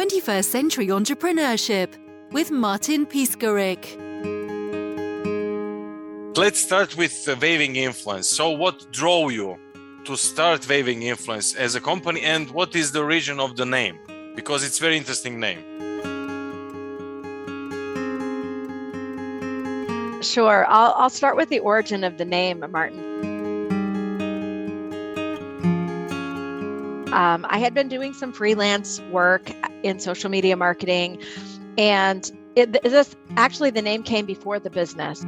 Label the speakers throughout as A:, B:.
A: 21st Century Entrepreneurship with Martin Piskarik.
B: Let's start with uh, Waving Influence. So, what drove you to start Waving Influence as a company, and what is the origin of the name? Because it's very interesting name.
C: Sure. I'll, I'll start with the origin of the name, Martin. Um, I had been doing some freelance work in social media marketing, and it, this actually the name came before the business.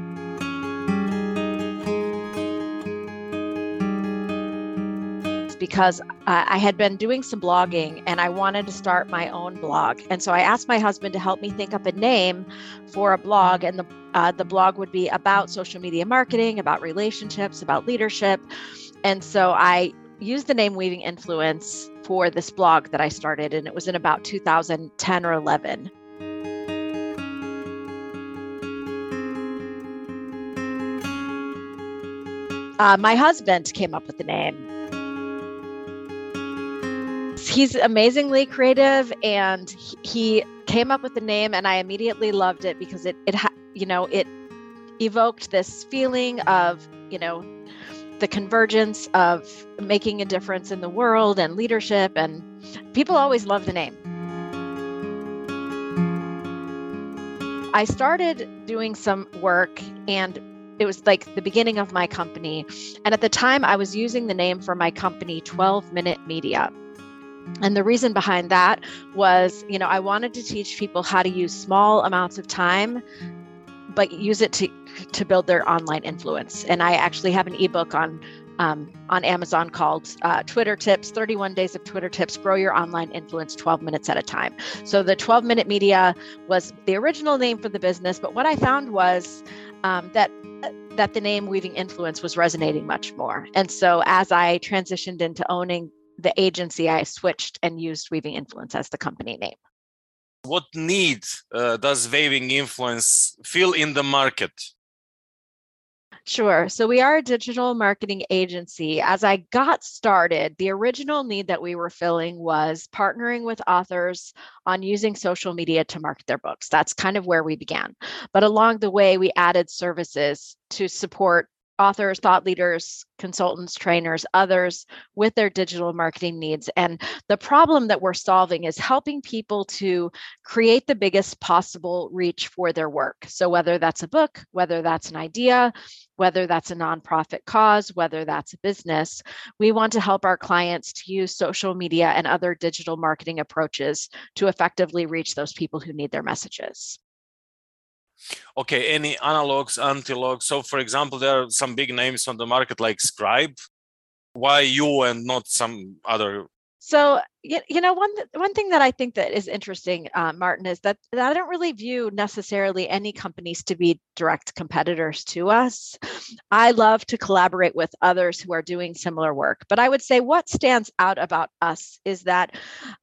C: because I had been doing some blogging and I wanted to start my own blog. And so I asked my husband to help me think up a name for a blog. And the, uh, the blog would be about social media marketing, about relationships, about leadership. And so I used the name Weaving Influence for this blog that I started, and it was in about 2010 or 11. Uh, my husband came up with the name. He's amazingly creative, and he came up with the name, and I immediately loved it because it, it, you know, it evoked this feeling of, you know, the convergence of making a difference in the world and leadership. And people always love the name. I started doing some work and it was like the beginning of my company. And at the time, I was using the name for my company, 12 Minute Media. And the reason behind that was, you know, I wanted to teach people how to use small amounts of time but use it to to build their online influence. And I actually have an ebook on um, on Amazon called uh, Twitter Tips 31 Days of Twitter Tips Grow Your Online Influence 12 Minutes at a Time. So, the 12 Minute Media was the original name for the business, but what I found was um, that that the name Weaving Influence was resonating much more. And so, as I transitioned into owning the agency, I switched and used Weaving Influence as the company name
B: what need uh, does waving influence fill in the market
C: Sure. So we are a digital marketing agency. As I got started, the original need that we were filling was partnering with authors on using social media to market their books. That's kind of where we began. But along the way, we added services to support authors, thought leaders, consultants, trainers, others with their digital marketing needs. And the problem that we're solving is helping people to create the biggest possible reach for their work. So, whether that's a book, whether that's an idea, whether that's a nonprofit cause, whether that's a business, we want to help our clients to use social media and other digital marketing approaches to effectively reach those people who need their messages
B: okay any analogs antilogs? So for example there are some big names on the market like scribe. Why you and not some other
C: so you know one one thing that I think that is interesting, uh, Martin, is that, that I don't really view necessarily any companies to be direct competitors to us. I love to collaborate with others who are doing similar work, but I would say what stands out about us is that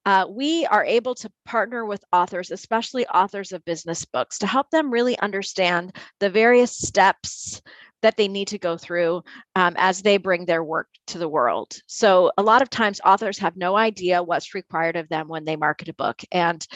C: uh, we are able to partner with authors, especially authors of business books, to help them really understand the various steps that they need to go through um, as they bring their work to the world. So, a lot of times authors have no idea what's required of them when they market a book. And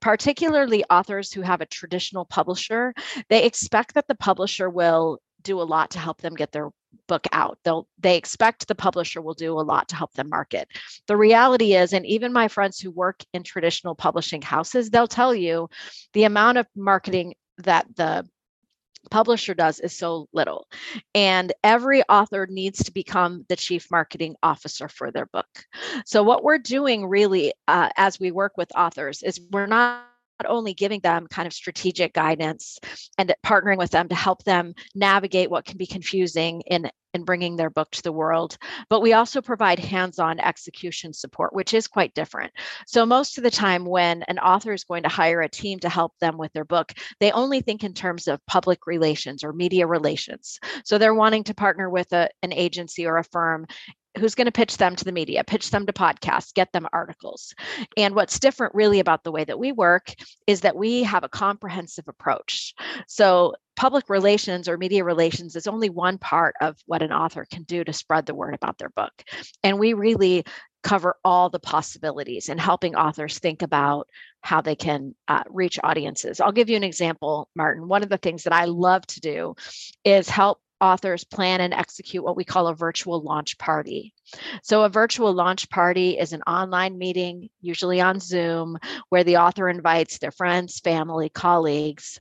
C: particularly authors who have a traditional publisher, they expect that the publisher will do a lot to help them get their book out they'll they expect the publisher will do a lot to help them market the reality is and even my friends who work in traditional publishing houses they'll tell you the amount of marketing that the publisher does is so little. And every author needs to become the chief marketing officer for their book. So, what we're doing really uh, as we work with authors is we're not only giving them kind of strategic guidance and partnering with them to help them navigate what can be confusing in in bringing their book to the world but we also provide hands-on execution support which is quite different. So most of the time when an author is going to hire a team to help them with their book they only think in terms of public relations or media relations. So they're wanting to partner with a, an agency or a firm who's going to pitch them to the media, pitch them to podcasts, get them articles. And what's different really about the way that we work is that we have a comprehensive approach. So public relations or media relations is only one part of what an author can do to spread the word about their book. And we really cover all the possibilities and helping authors think about how they can uh, reach audiences. I'll give you an example, Martin. One of the things that I love to do is help authors plan and execute what we call a virtual launch party. So, a virtual launch party is an online meeting, usually on Zoom, where the author invites their friends, family, colleagues,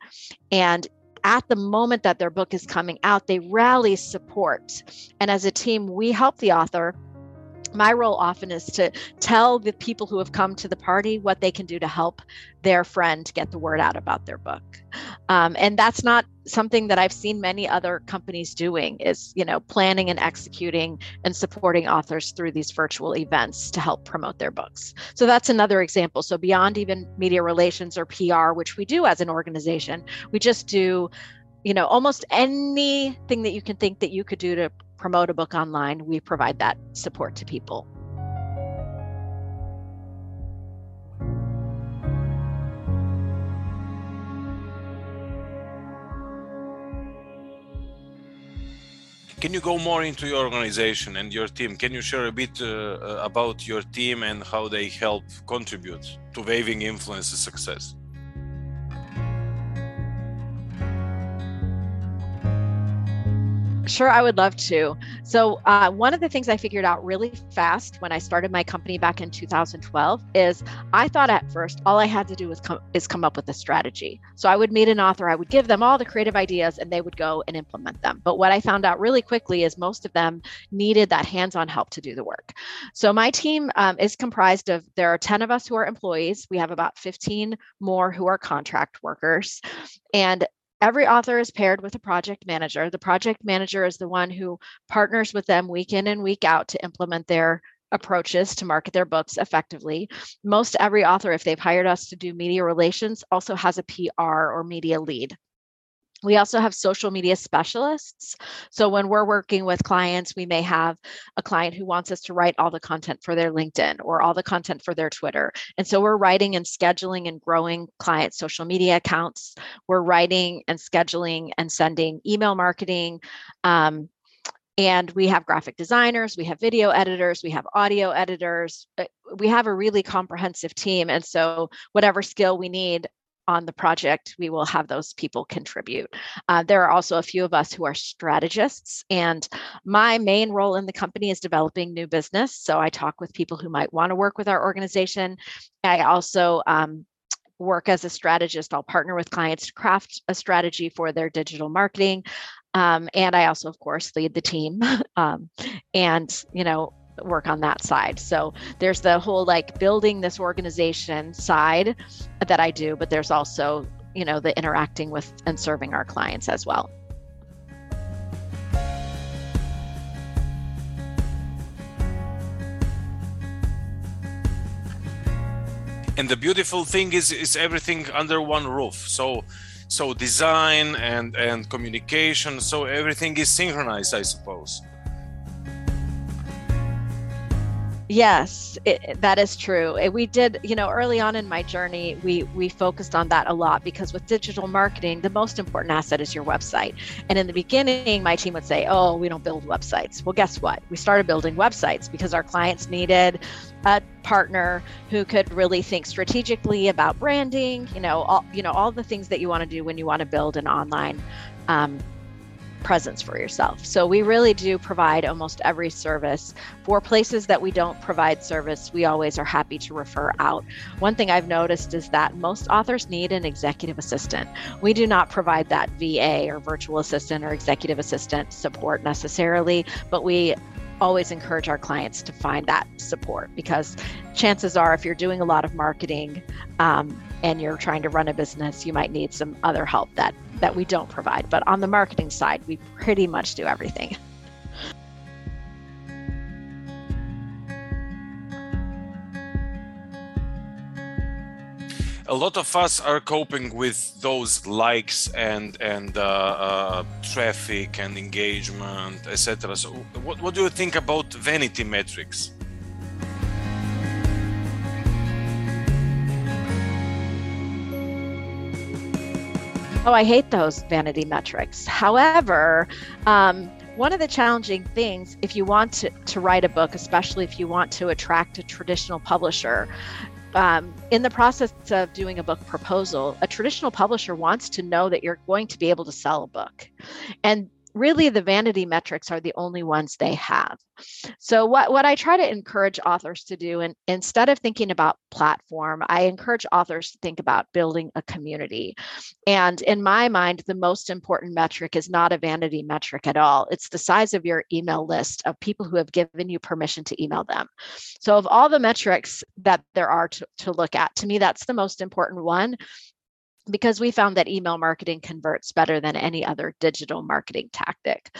C: and at the moment that their book is coming out, they rally support. And as a team, we help the author my role often is to tell the people who have come to the party what they can do to help their friend get the word out about their book. Um, and that's not something that i've seen many other companies doing is you know planning and executing and supporting authors through these virtual events to help promote their books. So that's another example. So beyond even media relations or pr which we do as an organization we just do you know almost anything that you can think that you could do to promote a book online, we provide that support to people.
B: Can you go more into your organization and your team? Can you share a bit uh, uh about your team and how they help contribute to Waving Influence's success?
C: Sure, I would love to. So, uh, one of the things I figured out really fast when I started my company back in 2012 is I thought at first all I had to do was come is come up with a strategy. So I would meet an author, I would give them all the creative ideas, and they would go and implement them. But what I found out really quickly is most of them needed that hands-on help to do the work. So my team um, is comprised of there are 10 of us who are employees. We have about 15 more who are contract workers, and Every author is paired with a project manager. The project manager is the one who partners with them week in and week out to implement their approaches to market their books effectively. Most every author, if they've hired us to do media relations, also has a PR or media lead. We also have social media specialists. So when we're working with clients, we may have a client who wants us to write all the content for their LinkedIn or all the content for their Twitter. And so we're writing and scheduling and growing client social media accounts. We're writing and scheduling and sending email marketing. Um, and we have graphic designers, we have video editors, we have audio editors. Uh, we have a really comprehensive team. And so, whatever skill we need, on the project, we will have those people contribute. Uh, there are also a few of us who are strategists, and my main role in the company is developing new business. So I talk with people who might want to work with our organization. I also um, work as a strategist. I'll partner with clients to craft a strategy for their digital marketing. Um, and I also, of course, lead the team. um, and, you know, work on that side. So there's the whole like building this organization side that I do, but there's also, you know, the interacting with and serving our clients as well.
B: And the beautiful thing is is everything under one roof. So so design and and communication, so everything is synchronized, I suppose.
C: Yes, it, that is true. We did, you know, early on in my journey, we we focused on that a lot because with digital marketing, the most important asset is your website. And in the beginning, my team would say, "Oh, we don't build websites." Well, guess what? We started building websites because our clients needed a partner who could really think strategically about branding. You know, all you know all the things that you want to do when you want to build an online um, presence for yourself. So we really do provide almost every service. For places that we don't provide service, we always are happy to refer out. One thing I've noticed is that most authors need an executive assistant. We do not provide that VA or virtual assistant or executive assistant support necessarily, but we always encourage our clients to find that support because chances are if you're doing a lot of marketing um, and you're trying to run a business you might need some other help that that we don't provide but on the marketing side we pretty much do everything
B: a lot of us are coping with those likes and and uh, uh, traffic and engagement, etc. So, what, what do you think about vanity metrics?
C: Oh, I hate those vanity metrics. However, um, one of the challenging things, if you want to, to write a book, especially if you want to attract a traditional publisher, um, in the process of doing a book proposal, a traditional publisher wants to know that you're going to be able to sell a book. And really the vanity metrics are the only ones they have. So what, what I try to encourage authors to do, and instead of thinking about platform, I encourage authors to think about building a community. And in my mind, the most important metric is not a vanity metric at all. It's the size of your email list of people who have given you permission to email them. So of all the metrics that there are to, to look at, to me, that's the most important one because we found that email marketing converts better than any other digital marketing tactic.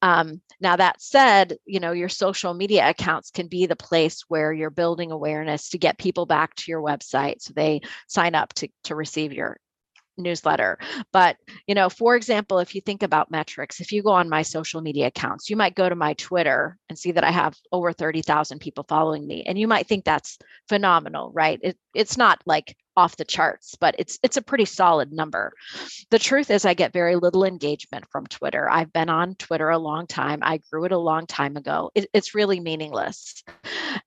C: Um, now that said, you know your social media accounts can be the place where you're building awareness to get people back to your website so they sign up to, to receive your newsletter but you know for example if you think about metrics if you go on my social media accounts you might go to my twitter and see that i have over 30,000 people following me and you might think that's phenomenal right it, it's not like off the charts, but it's it's a pretty solid number. The truth is I get very little engagement from Twitter. I've been on Twitter a long time. I grew it a long time ago. It, it's really meaningless.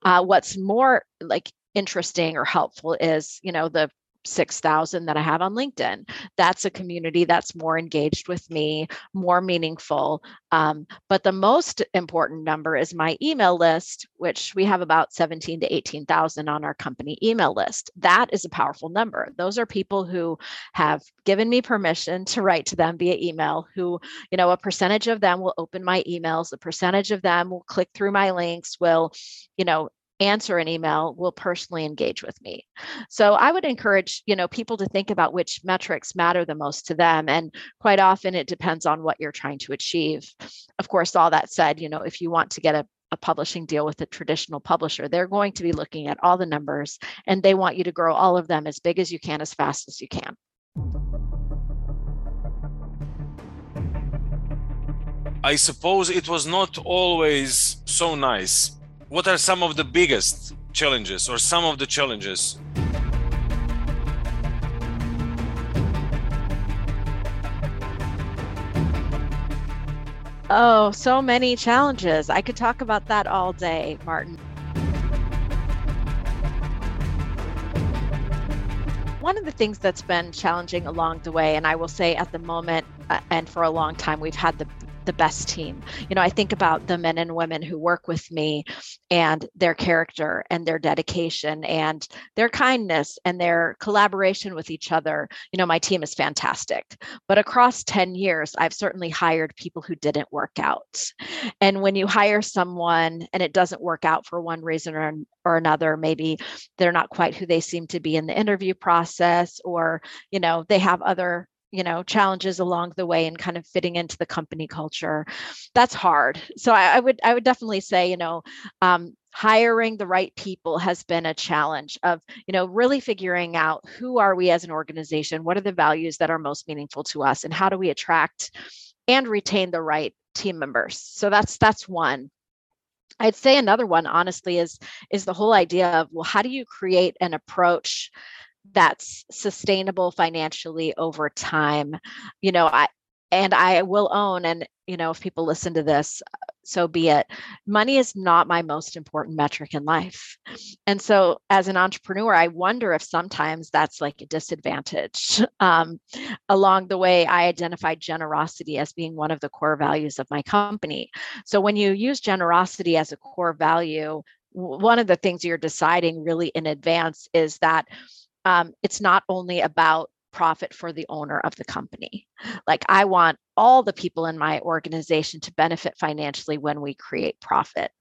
C: Uh, what's more like interesting or helpful is you know the 6,000 that I have on LinkedIn. That's a community that's more engaged with me, more meaningful. Um, but the most important number is my email list, which we have about 17 to 18,000 on our company email list. That is a powerful number. Those are people who have given me permission to write to them via email, who, you know, a percentage of them will open my emails, a percentage of them will click through my links, will, you know, answer an email will personally engage with me so i would encourage you know people to think about which metrics matter the most to them and quite often it depends on what you're trying to achieve of course all that said you know if you want to get a a publishing deal with a traditional publisher, they're going to be looking at all the numbers and they want you to grow all of them as big as you can, as fast as you can.
B: I suppose it was not always so nice what are some of the biggest challenges or some of the challenges
C: Oh, so many challenges. I could talk about that all day, Martin. One of the things that's been challenging along the way, and I will say at the moment uh, and for a long time, we've had the the best team. You know, I think about the men and women who work with me and their character and their dedication and their kindness and their collaboration with each other. You know, my team is fantastic. But across 10 years, I've certainly hired people who didn't work out. And when you hire someone and it doesn't work out for one reason or, or another, maybe they're not quite who they seem to be in the interview process, or, you know, they have other you know challenges along the way and kind of fitting into the company culture. That's hard. So i, I would i would definitely say you know um, hiring the right people has been a challenge of you know really figuring out who are we as an organization? What are the values that are most meaningful to us? And how do we attract and retain the right team members? So that's that's one. I'd say another one honestly is is the whole idea of well how do you create an approach that's sustainable financially over time you know i and i will own and you know if people listen to this so be it. Money is not my most important metric in life. And so as an entrepreneur i wonder if sometimes that's like a disadvantage. Um, along the way i identified generosity as being one of the core values of my company. So when you use generosity as a core value one of the things you're deciding really in advance is that um, it's not only about profit for the owner of the company. Like, I want all the people in my organization to benefit financially when we create profit.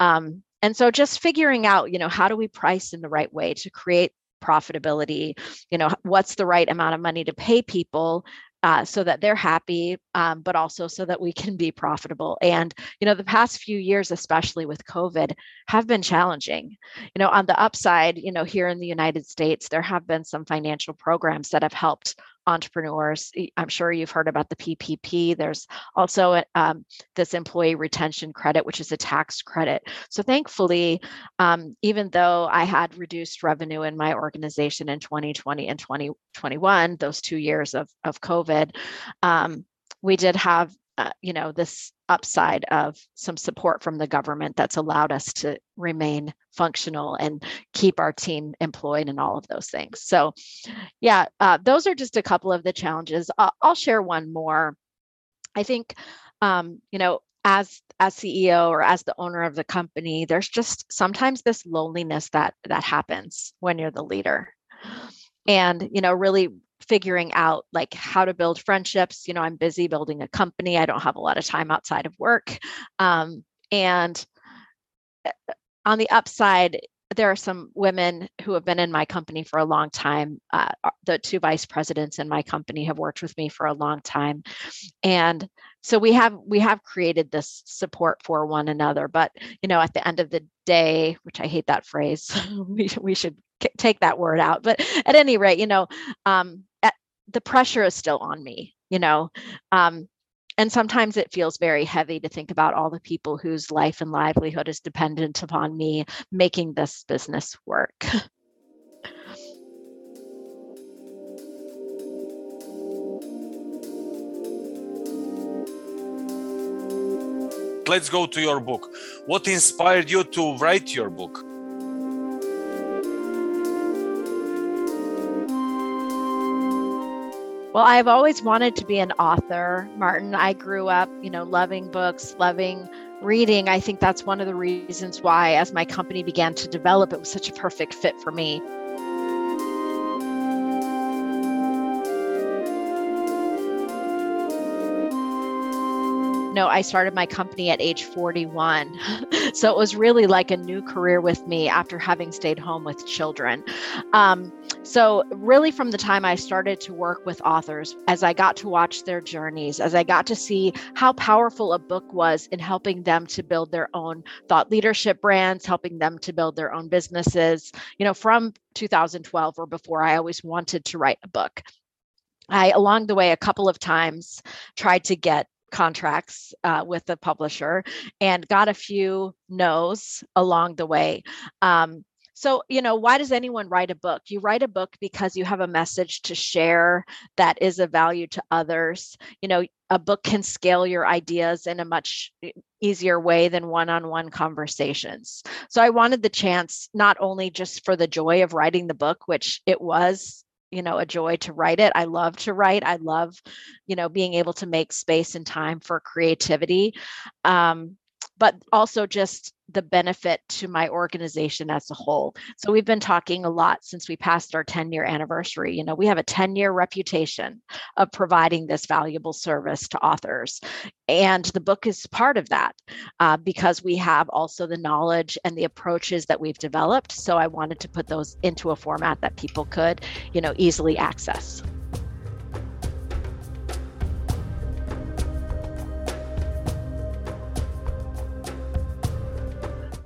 C: Um, and so, just figuring out, you know, how do we price in the right way to create profitability you know what's the right amount of money to pay people uh, so that they're happy, um, but also so that we can be profitable. And, you know, the past few years, especially with COVID, have been challenging. You know, on the upside, you know, here in the United States, there have been some financial programs that have helped entrepreneurs. I'm sure you've heard about the PPP. There's also um, this employee retention credit, which is a tax credit. So thankfully, um, even though I had reduced revenue in my organization in 2020 and 2021, those two years of, of COVID, um, we did have uh, you know this upside of some support from the government that's allowed us to remain functional and keep our team employed and all of those things. So yeah uh, those are just a couple of the challenges. I'll, I'll share one more. I think um, you know as as ceo or as the owner of the company there's just sometimes this loneliness that that happens when you're the leader. And you know really figuring out like how to build friendships you know i'm busy building a company i don't have a lot of time outside of work um, and eh, on the upside there are some women who have been in my company for a long time. Uh, the two vice presidents in my company have worked with me for a long time, and so we have we have created this support for one another. But you know, at the end of the day, which I hate that phrase, we we should take that word out. But at any rate, you know, um, the pressure is still on me. You know, um, and sometimes it feels very heavy to think about all the people whose life and livelihood is dependent upon me making this business work.
B: Let's go to your book. What inspired you to write your book?
C: Well, I've always wanted to be an author, Martin. I grew up, you know, loving books, loving reading. I think that's one of the reasons why, as my company began to develop, it was such a perfect fit for me. no, I started my company at age 41. so it was really like a new career with me after having stayed home with children. Um, so, really, from the time I started to work with authors, as I got to watch their journeys, as I got to see how powerful a book was in helping them to build their own thought leadership brands, helping them to build their own businesses, you know, from 2012 or before, I always wanted to write a book. I, along the way, a couple of times tried to get contracts uh, with the publisher and got a few no's along the way. Um, so, you know, why does anyone write a book? You write a book because you have a message to share that is of value to others. You know, a book can scale your ideas in a much easier way than one on one conversations. So, I wanted the chance not only just for the joy of writing the book, which it was you know a joy to write it. I love to write. I love you know being able to make space and time for creativity. Um, but also just the benefit to my organization as a whole. So we've been talking a lot since we passed our 10 year anniversary. You know, we have a 10 year reputation of providing this valuable service to authors. And the book is part of that uh, because we have also the knowledge and the approaches that we've developed. So I wanted to put those into a format that people could, you know, easily access.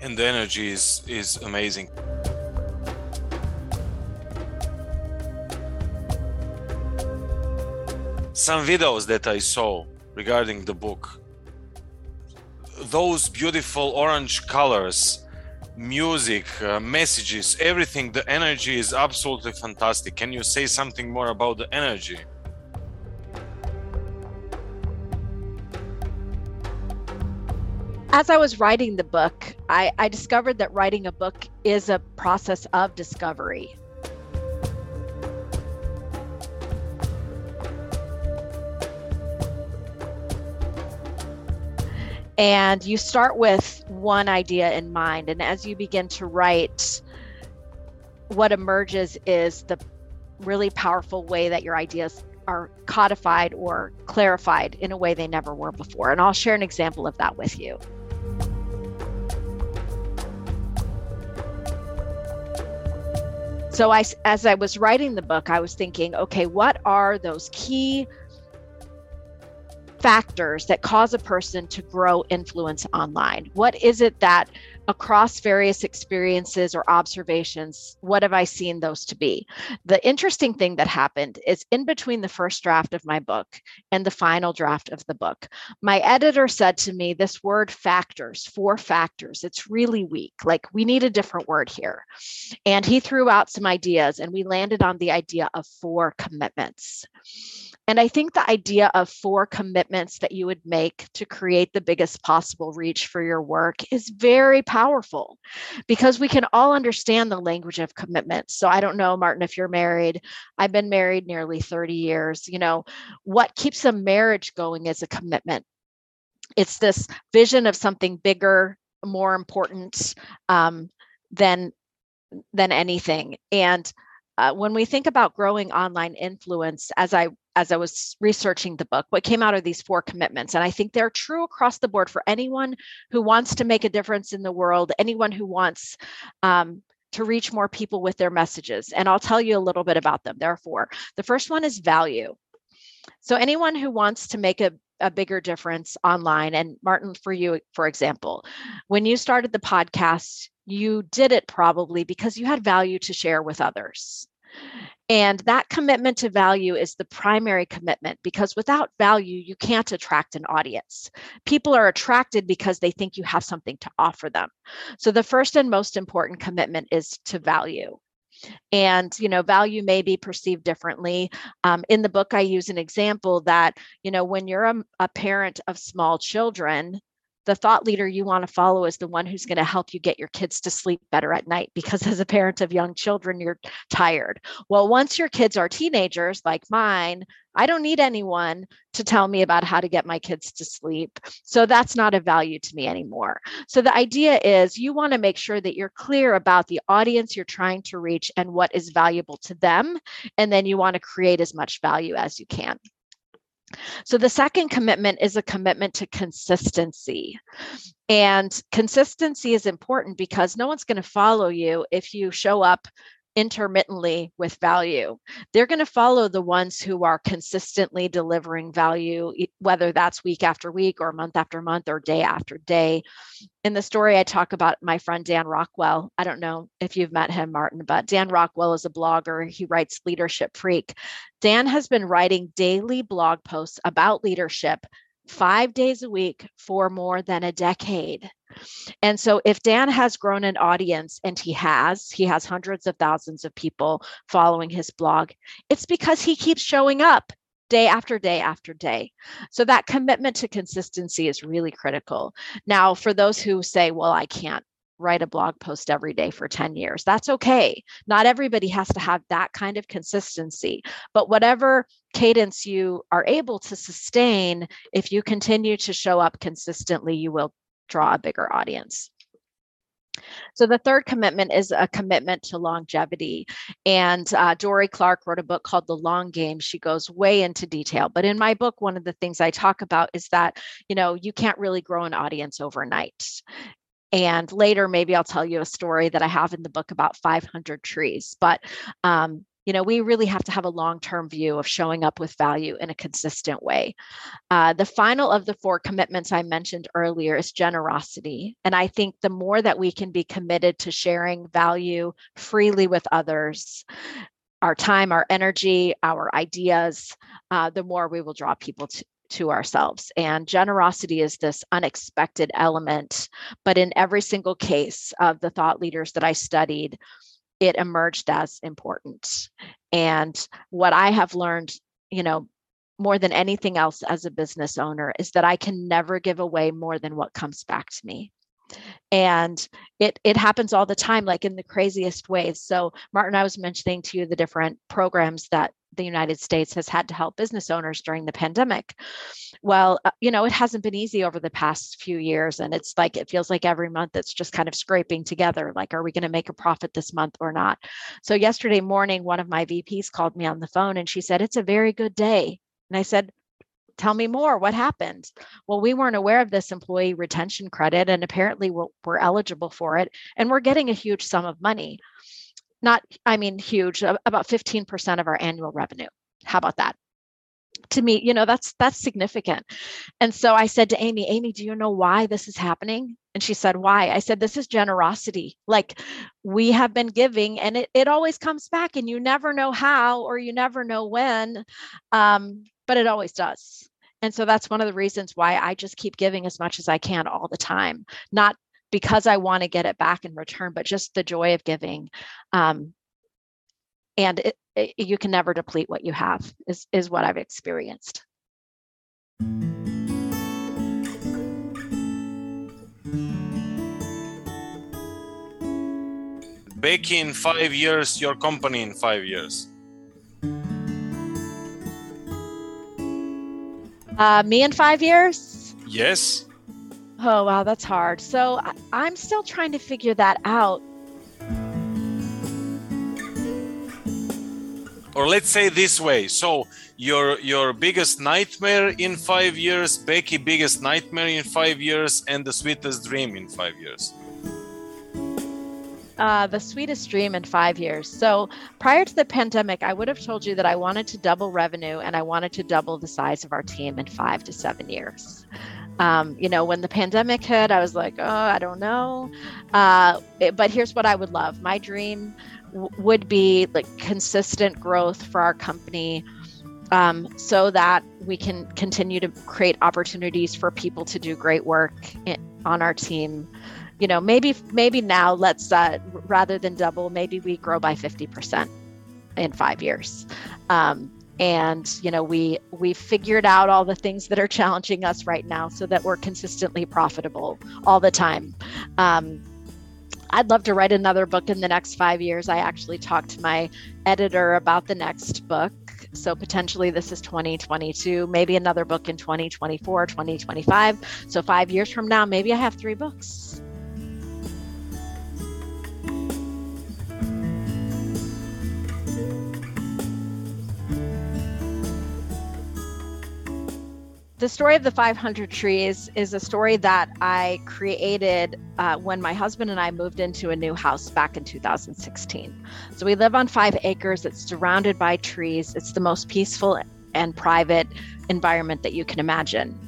B: And the energy is is amazing. Some videos that I saw regarding the book, those beautiful orange colors, music, uh, messages, everything, the energy is absolutely fantastic. Can you say something more about the energy?
C: As I was writing the book, I, I discovered that writing a book is a process of discovery. and you start with one idea in mind and as you begin to write what emerges is the really powerful way that your ideas are codified or clarified in a way they never were before and i'll share an example of that with you So I, as I was writing the book, I was thinking, okay, what are those key factors that cause a person to grow influence online? What is it that across various experiences or observations, what have I seen those to be? The interesting thing that happened is in between the first draft of my book and the final draft of the book, my editor said to me, This word factors, four factors, it's really weak. Like we need a different word here. And he threw out some ideas, and we landed on the idea of four commitments. And I think the idea of four commitments that you would make to create the biggest possible reach for your work is very powerful because we can all understand the language of commitment. So I don't know, Martin, if you're married, I've been married nearly 30 years. You know, what keeps a marriage going is a commitment. It's this vision of something bigger, more important um, than than anything. And uh, when we think about growing online influence, as I as I was researching the book, what came out of these four commitments, and I think they're true across the board for anyone who wants to make a difference in the world, anyone who wants um, to reach more people with their messages. And I'll tell you a little bit about them. There are four. The first one is value. So anyone who wants to make a a bigger difference online. And Martin, for you, for example, when you started the podcast, you did it probably because you had value to share with others. And that commitment to value is the primary commitment because without value, you can't attract an audience. People are attracted because they think you have something to offer them. So the first and most important commitment is to value and you know value may be perceived differently um, in the book i use an example that you know when you're a, a parent of small children the thought leader you want to follow is the one who's going to help you get your kids to sleep better at night because as a parent of young children you're tired. Well once your kids are teenagers like mine i don't need anyone to tell me about how to get my kids to sleep. So that's not a value to me anymore. So the idea is you want to make sure that you're clear about the audience you're trying to reach and what is valuable to them and then you want to create as much value as you can so the second commitment is a commitment to consistency. And consistency is important because no one's going to follow you if you show up intermittently with value. They're going to follow the ones who are consistently delivering value, whether that's week after week or month after month or day after day. In the story, I talk about my friend Dan Rockwell. I don't know if you've met him, Martin, but Dan Rockwell is a blogger. He writes Leadership Freak. Dan has been writing daily blog posts about leadership five days a week for more than a decade. And so, if Dan has grown an audience, and he has, he has hundreds of thousands of people following his blog, it's because he keeps showing up day after day after day. So, that commitment to consistency is really critical. Now, for those who say, well, I can't write a blog post every day for 10 years. That's okay. Not everybody has to have that kind of consistency, but whatever cadence you are able to sustain, if you continue to show up consistently, you will draw a bigger audience. So the third commitment is a commitment to longevity. And uh, Dorie Clark wrote a book called The Long Game. She goes way into detail. But in my book, one of the things I talk about is that, you know, you can't really grow an audience overnight. And later, maybe I'll tell you a story that I have in the book about 500 trees. But um, you know we really have to have a long-term view of showing up with value in a consistent way uh, the final of the four commitments i mentioned earlier is generosity and i think the more that we can be committed to sharing value freely with others our time our energy our ideas uh, the more we will draw people to, to ourselves. And generosity is this unexpected element. But in every single case of the thought leaders that I studied, it emerged as important. And what I have learned, you know, more than anything else as a business owner is that I can never give away more than what comes back to me and it it happens all the time like in the craziest ways so martin i was mentioning to you the different programs that the united states has had to help business owners during the pandemic. Well uh, you know it hasn't been easy over the past few years and it's like it feels like every month it's just kind of scraping together like are we going to make a profit this month or not? So yesterday morning one of my vps called me on the phone and she said it's a very good day. And i said tell me more what happened? Well we weren't aware of this employee retention credit and apparently we're, we're eligible for it and we're getting a huge sum of money not i mean huge about 15% of our annual revenue. How about that? To me you know that's that's significant. And so i said to amy amy do you know why this is happening? And she said why? I said this is generosity. Like we have been giving and it, it always comes back and you never know how or you never know when um, but it always does. And so that's one of the reasons why I just keep giving as much as I can all the time, not because I want to get it back in return, but just the joy of giving. Um, and it, it, you can never deplete what you have is is what i've experienced
B: Becky in five years, your company in five years.
C: Uh, me in five years?
B: Yes.
C: Oh, wow, that's hard. So I, I'm still trying to figure that out.
B: Or let's say this way. So your your biggest nightmare in five years, Becky biggest nightmare in five years, and the sweetest dream in five years.
C: Uh, the sweetest dream in five years. So prior to the pandemic, I would have told you that I wanted to double revenue and I wanted to double the size of our team in five to seven years. Um, you know, when the pandemic hit, I was like, oh, I don't know. Uh, but here's what I would love. My dream w- would be like consistent growth for our company. Um, so that we can continue to create opportunities for people to do great work in, on our team you know maybe maybe now let's uh, rather than double maybe we grow by 50% in five years um, and you know we we figured out all the things that are challenging us right now so that we're consistently profitable all the time. Um, i'd love to write another book in the next five years. I actually talked to my editor about the next book. So potentially this is 2022 maybe another book in 2024 2025 so five years from now maybe i have three books the story of the 500 trees is a story that I created uh, when my husband and I moved into a new house back in 2016. So we live on five acres, it's surrounded by trees, it's the most peaceful and private environment that you can imagine.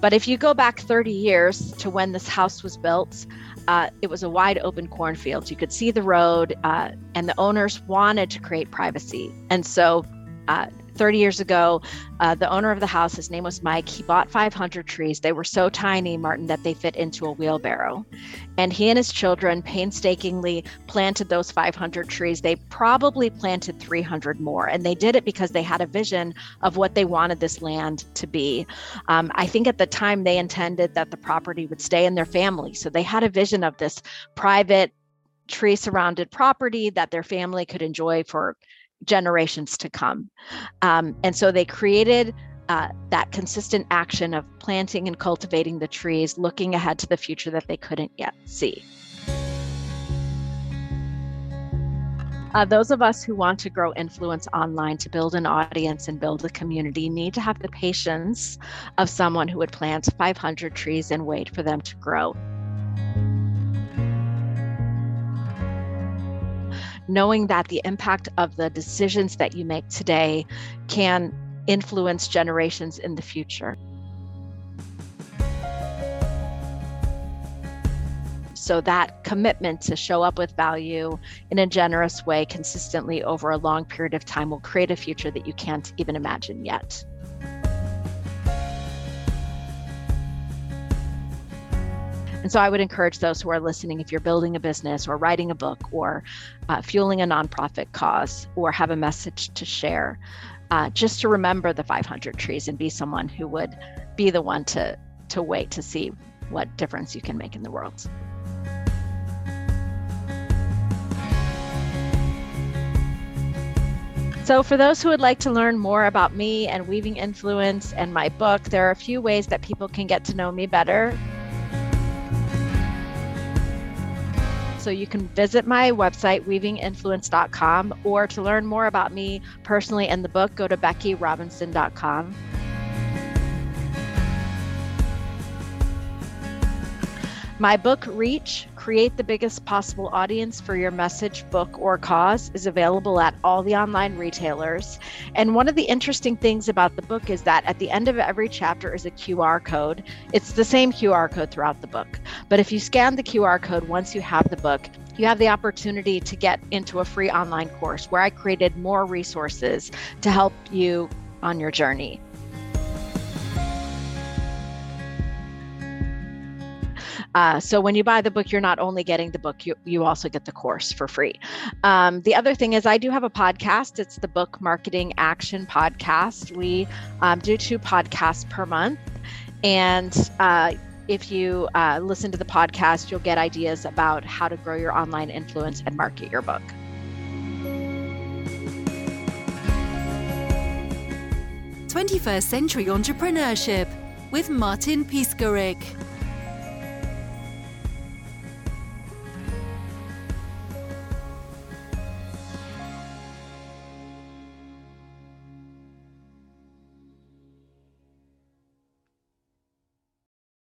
C: But if you go back 30 years to when this house was built, uh, it was a wide open cornfield. You could see the road, uh, and the owners wanted to create privacy. And so uh, 30 years ago, uh, the owner of the house, his name was Mike, he bought 500 trees. They were so tiny, Martin, that they fit into a wheelbarrow. And he and his children painstakingly planted those 500 trees. They probably planted 300 more. And they did it because they had a vision of what they wanted this land to be. Um, I think at the time they intended that the property would stay in their family. So they had a vision of this private, tree surrounded property that their family could enjoy for generations to come. Um, and so they created uh, that consistent action of planting and cultivating the trees, looking ahead to the future that they couldn't yet see. Uh, those of us who want to grow influence online to build an audience and build a community need to have the patience of someone who would plant 500 trees and wait for them to grow. Knowing that the impact of the decisions that you make today can influence generations in the future. So, that commitment to show up with value in a generous way consistently over a long period of time will create a future that you can't even imagine yet. And so I would encourage those who are listening if you're building a business or writing a book or uh, fueling a nonprofit cause or have a message to share, uh, just to remember the 500 trees and be someone who would be the one to, to wait to see what difference you can make in the world. So, for those who would like to learn more about me and Weaving Influence and my book, there are a few ways that people can get to know me better. So you can visit my website, weavinginfluence.com, or to learn more about me personally and the book, go to beckyrobinson.com. My book, Reach Create the Biggest Possible Audience for Your Message, Book, or Cause, is available at all the online retailers. And one of the interesting things about the book is that at the end of every chapter is a QR code. It's the same QR code throughout the book. But if you scan the QR code once you have the book, you have the opportunity to get into a free online course where I created more resources to help you on your journey. Uh, so when you buy the book, you're not only getting the book, you, you also get the course for free. Um, the other thing is, I do have a podcast. It's the Book Marketing Action Podcast. We um, do two podcasts per month. And uh, if you uh, listen to the podcast, you'll get ideas about how to grow your online influence and market your book.
A: Twenty-first Century Entrepreneurship with Martin Piskarik.